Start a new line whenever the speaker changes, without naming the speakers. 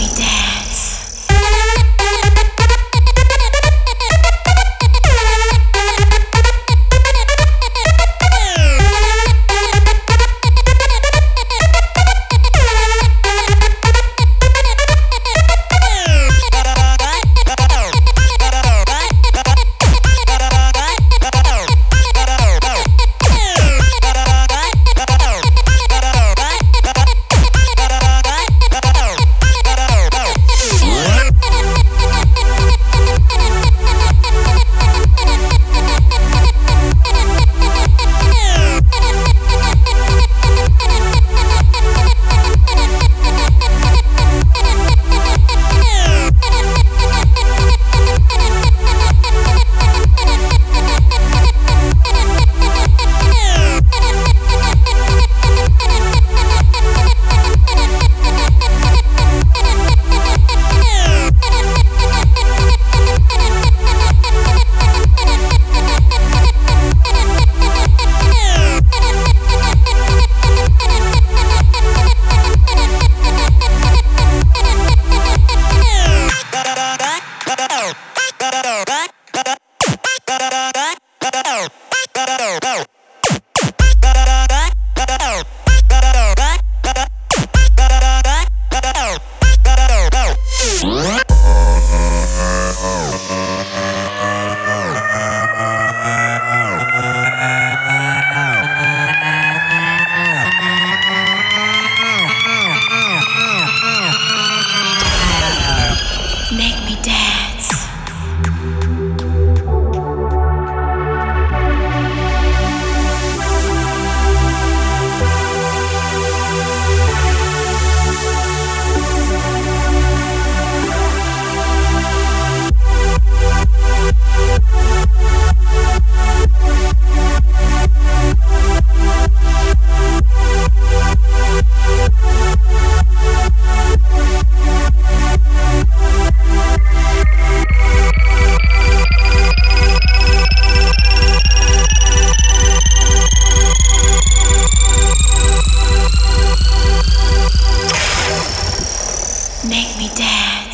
be dead. be dead. Make me dance.